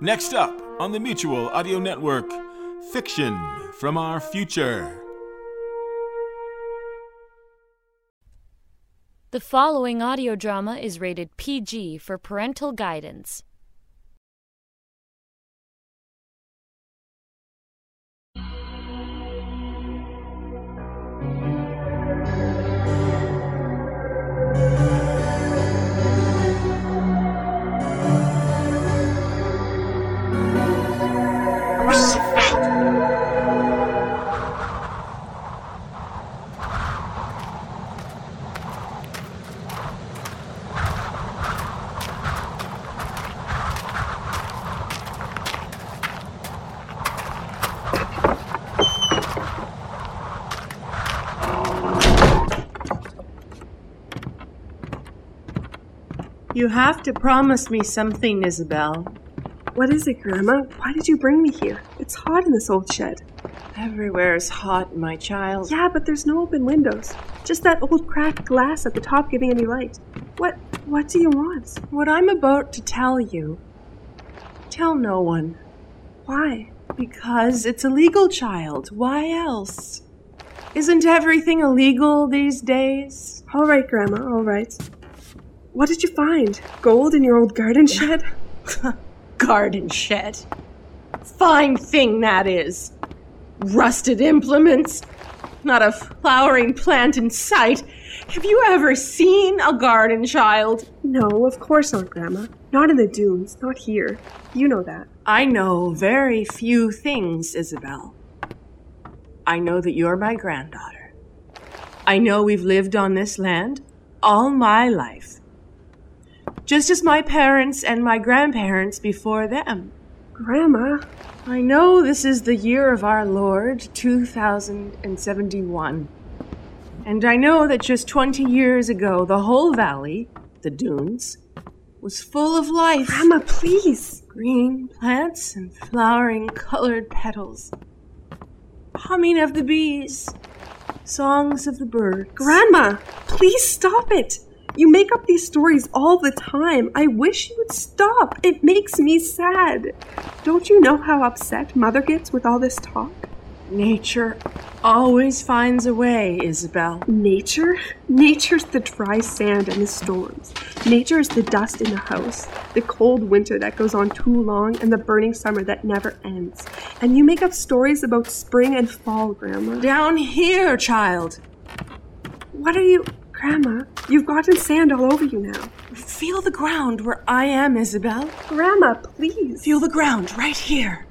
Next up on the Mutual Audio Network, Fiction from Our Future. The following audio drama is rated PG for parental guidance. You have to promise me something, Isabel. What is it, Grandma? Why did you bring me here? It's hot in this old shed. Everywhere is hot, my child. Yeah, but there's no open windows. Just that old cracked glass at the top giving any light. What what do you want? What I'm about to tell you, tell no one. Why? Because it's illegal, child. Why else? Isn't everything illegal these days? All right, Grandma, all right. What did you find? Gold in your old garden shed? Garden shed. Fine thing that is. Rusted implements. Not a flowering plant in sight. Have you ever seen a garden, child? No, of course not, Grandma. Not in the dunes, not here. You know that. I know very few things, Isabel. I know that you're my granddaughter. I know we've lived on this land all my life. Just as my parents and my grandparents before them. Grandma, I know this is the year of our Lord, 2071. And I know that just 20 years ago, the whole valley, the dunes, was full of life. Grandma, please. Green plants and flowering colored petals. Humming of the bees. Songs of the birds. Grandma, please stop it. You make up these stories all the time. I wish you would stop. It makes me sad. Don't you know how upset Mother gets with all this talk? Nature always finds a way, Isabel. Nature? Nature's the dry sand and the storms. Nature is the dust in the house, the cold winter that goes on too long, and the burning summer that never ends. And you make up stories about spring and fall, Grandma. Down here, child. What are you. Grandma, you've gotten sand all over you now. Feel the ground where I am, Isabel. Grandma, please. Feel the ground right here.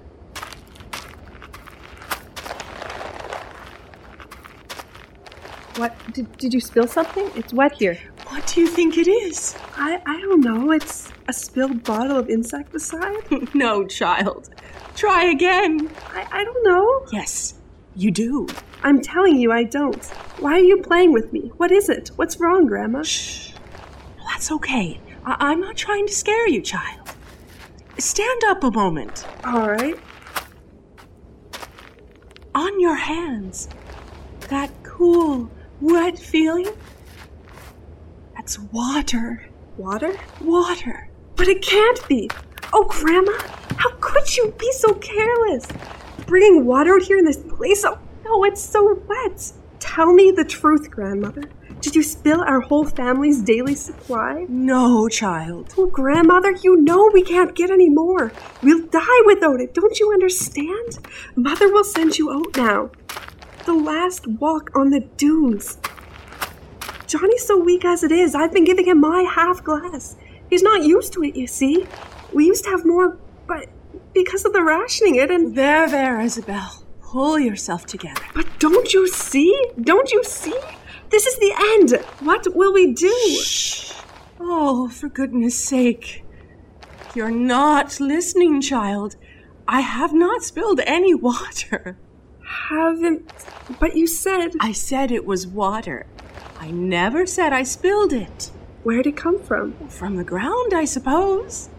What? Did, did you spill something? It's wet here. What do you think it is? I, I don't know. It's a spilled bottle of insecticide? no, child. Try again. I, I don't know. Yes, you do. I'm telling you, I don't. Why are you playing with me? What is it? What's wrong, Grandma? Shh. That's okay. I- I'm not trying to scare you, child. Stand up a moment. All right. On your hands. That cool, wet feeling? That's water. Water? Water. But it can't be. Oh, Grandma, how could you be so careless? Bringing water out here in this place? Oh, no, it's so wet. Tell me the truth, Grandmother. Did you spill our whole family's daily supply? No, child. Oh, Grandmother, you know we can't get any more. We'll die without it. Don't you understand? Mother will send you out now. The last walk on the dunes. Johnny's so weak as it is. I've been giving him my half glass. He's not used to it, you see. We used to have more, but because of the rationing it and. There, there, Isabel. Pull yourself together. But don't you see? Don't you see? This is the end. What will we do? Shh. Oh, for goodness sake. You're not listening, child. I have not spilled any water. Haven't. But you said. I said it was water. I never said I spilled it. Where'd it come from? From the ground, I suppose.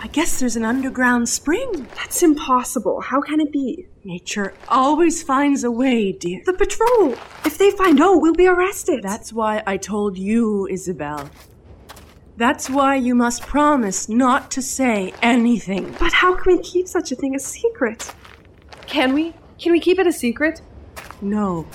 I guess there's an underground spring. That's impossible. How can it be? Nature always finds a way, dear. The patrol. If they find out, we'll be arrested. That's why I told you, Isabel. That's why you must promise not to say anything. But how can we keep such a thing a secret? Can we? Can we keep it a secret? No.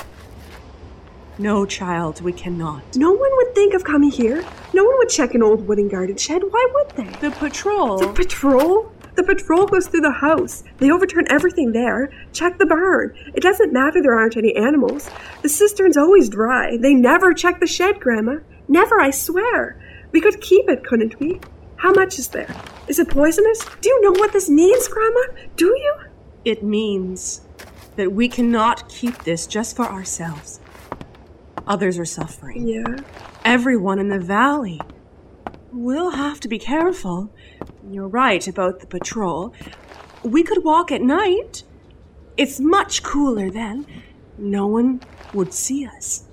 No, child, we cannot. No one would think of coming here. No one would check an old wooden garden shed. Why would they? The patrol. The patrol? The patrol goes through the house. They overturn everything there. Check the barn. It doesn't matter there aren't any animals. The cistern's always dry. They never check the shed, Grandma. Never, I swear. We could keep it, couldn't we? How much is there? Is it poisonous? Do you know what this means, Grandma? Do you? It means that we cannot keep this just for ourselves. Others are suffering. Yeah. Everyone in the valley. We'll have to be careful. You're right about the patrol. We could walk at night. It's much cooler then. No one would see us.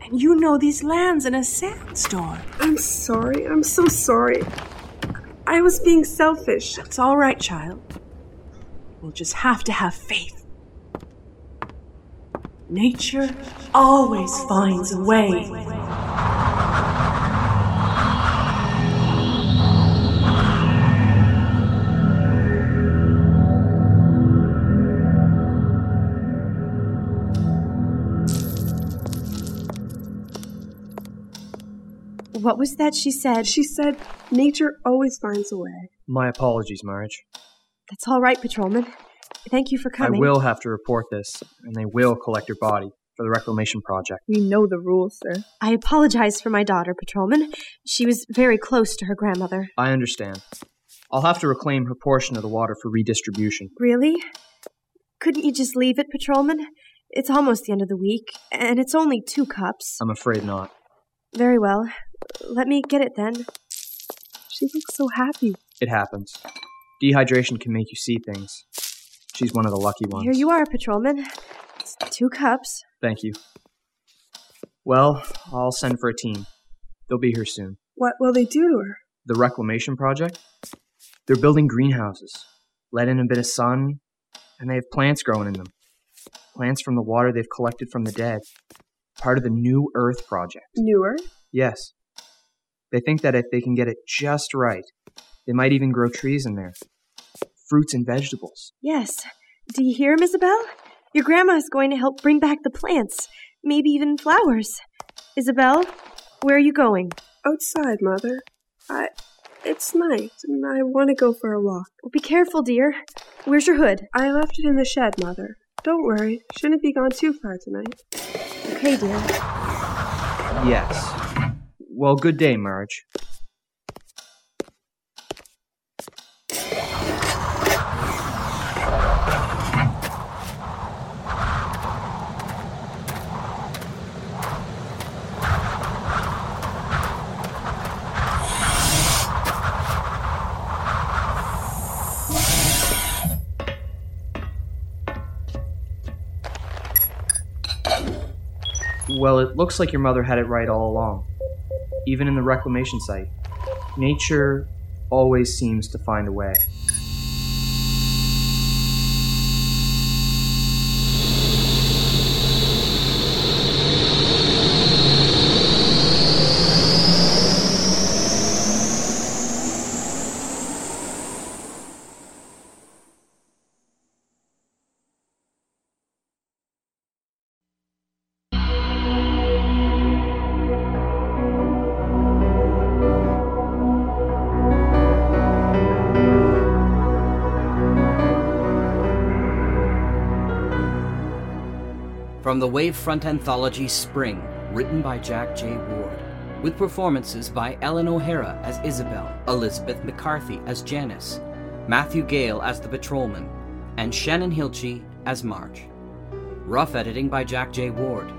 And you know these lands in a sandstorm. I'm sorry. I'm so sorry. I was being selfish. It's all right, child. We'll just have to have faith. Nature always finds a way. What was that she said? She said, nature always finds a way. My apologies, Marge. That's all right, Patrolman. Thank you for coming. I will have to report this, and they will collect your body for the reclamation project. We know the rules, sir. I apologize for my daughter, Patrolman. She was very close to her grandmother. I understand. I'll have to reclaim her portion of the water for redistribution. Really? Couldn't you just leave it, Patrolman? It's almost the end of the week, and it's only two cups. I'm afraid not. Very well. Let me get it then. She looks so happy. It happens. Dehydration can make you see things. She's one of the lucky ones. Here you are, Patrolman. It's two cups. Thank you. Well, I'll send for a team. They'll be here soon. What will they do to her? The reclamation project? They're building greenhouses, let in a bit of sun, and they have plants growing in them. Plants from the water they've collected from the dead. Part of the New Earth project. New Earth? Yes. They think that if they can get it just right, they might even grow trees in there. Fruits and vegetables. Yes. Do you hear him, Isabel? Your grandma is going to help bring back the plants, maybe even flowers. Isabel, where are you going? Outside, Mother. I. It's night, and I want to go for a walk. Well, be careful, dear. Where's your hood? I left it in the shed, Mother. Don't worry. Shouldn't be gone too far tonight. Okay, dear. Yes. Well, good day, Marge. Well, it looks like your mother had it right all along. Even in the reclamation site, nature always seems to find a way. From the Wavefront anthology Spring, written by Jack J. Ward, with performances by Ellen O'Hara as Isabel, Elizabeth McCarthy as Janice, Matthew Gale as the patrolman, and Shannon Hilchey as Marge. Rough editing by Jack J. Ward,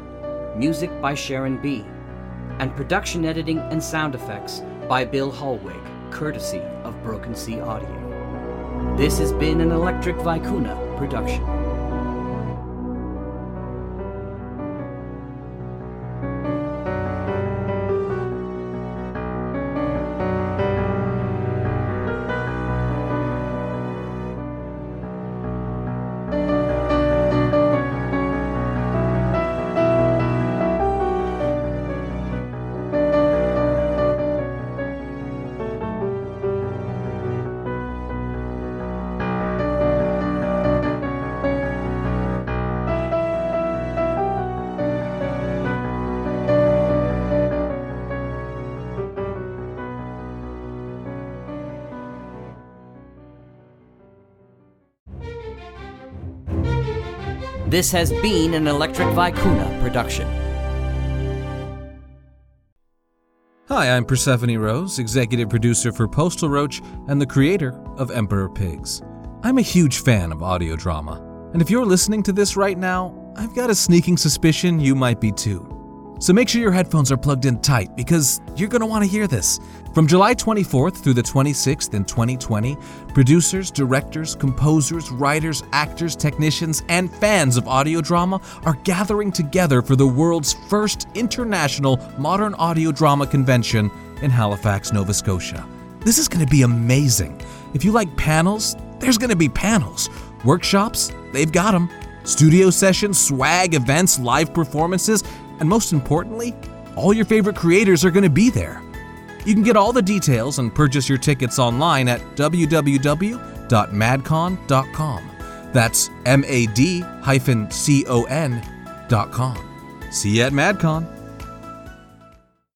music by Sharon B., and production editing and sound effects by Bill Hallwig, courtesy of Broken Sea Audio. This has been an Electric Vicuna production. This has been an Electric Vicuna production. Hi, I'm Persephone Rose, executive producer for Postal Roach and the creator of Emperor Pigs. I'm a huge fan of audio drama, and if you're listening to this right now, I've got a sneaking suspicion you might be too. So make sure your headphones are plugged in tight because you're going to want to hear this. From July 24th through the 26th in 2020, producers, directors, composers, writers, actors, technicians, and fans of audio drama are gathering together for the world's first international modern audio drama convention in Halifax, Nova Scotia. This is going to be amazing. If you like panels, there's going to be panels. Workshops, they've got them. Studio sessions, swag, events, live performances, and most importantly, all your favorite creators are going to be there. You can get all the details and purchase your tickets online at www.madcon.com. That's M A D hyphen C O N dot com. See you at MadCon.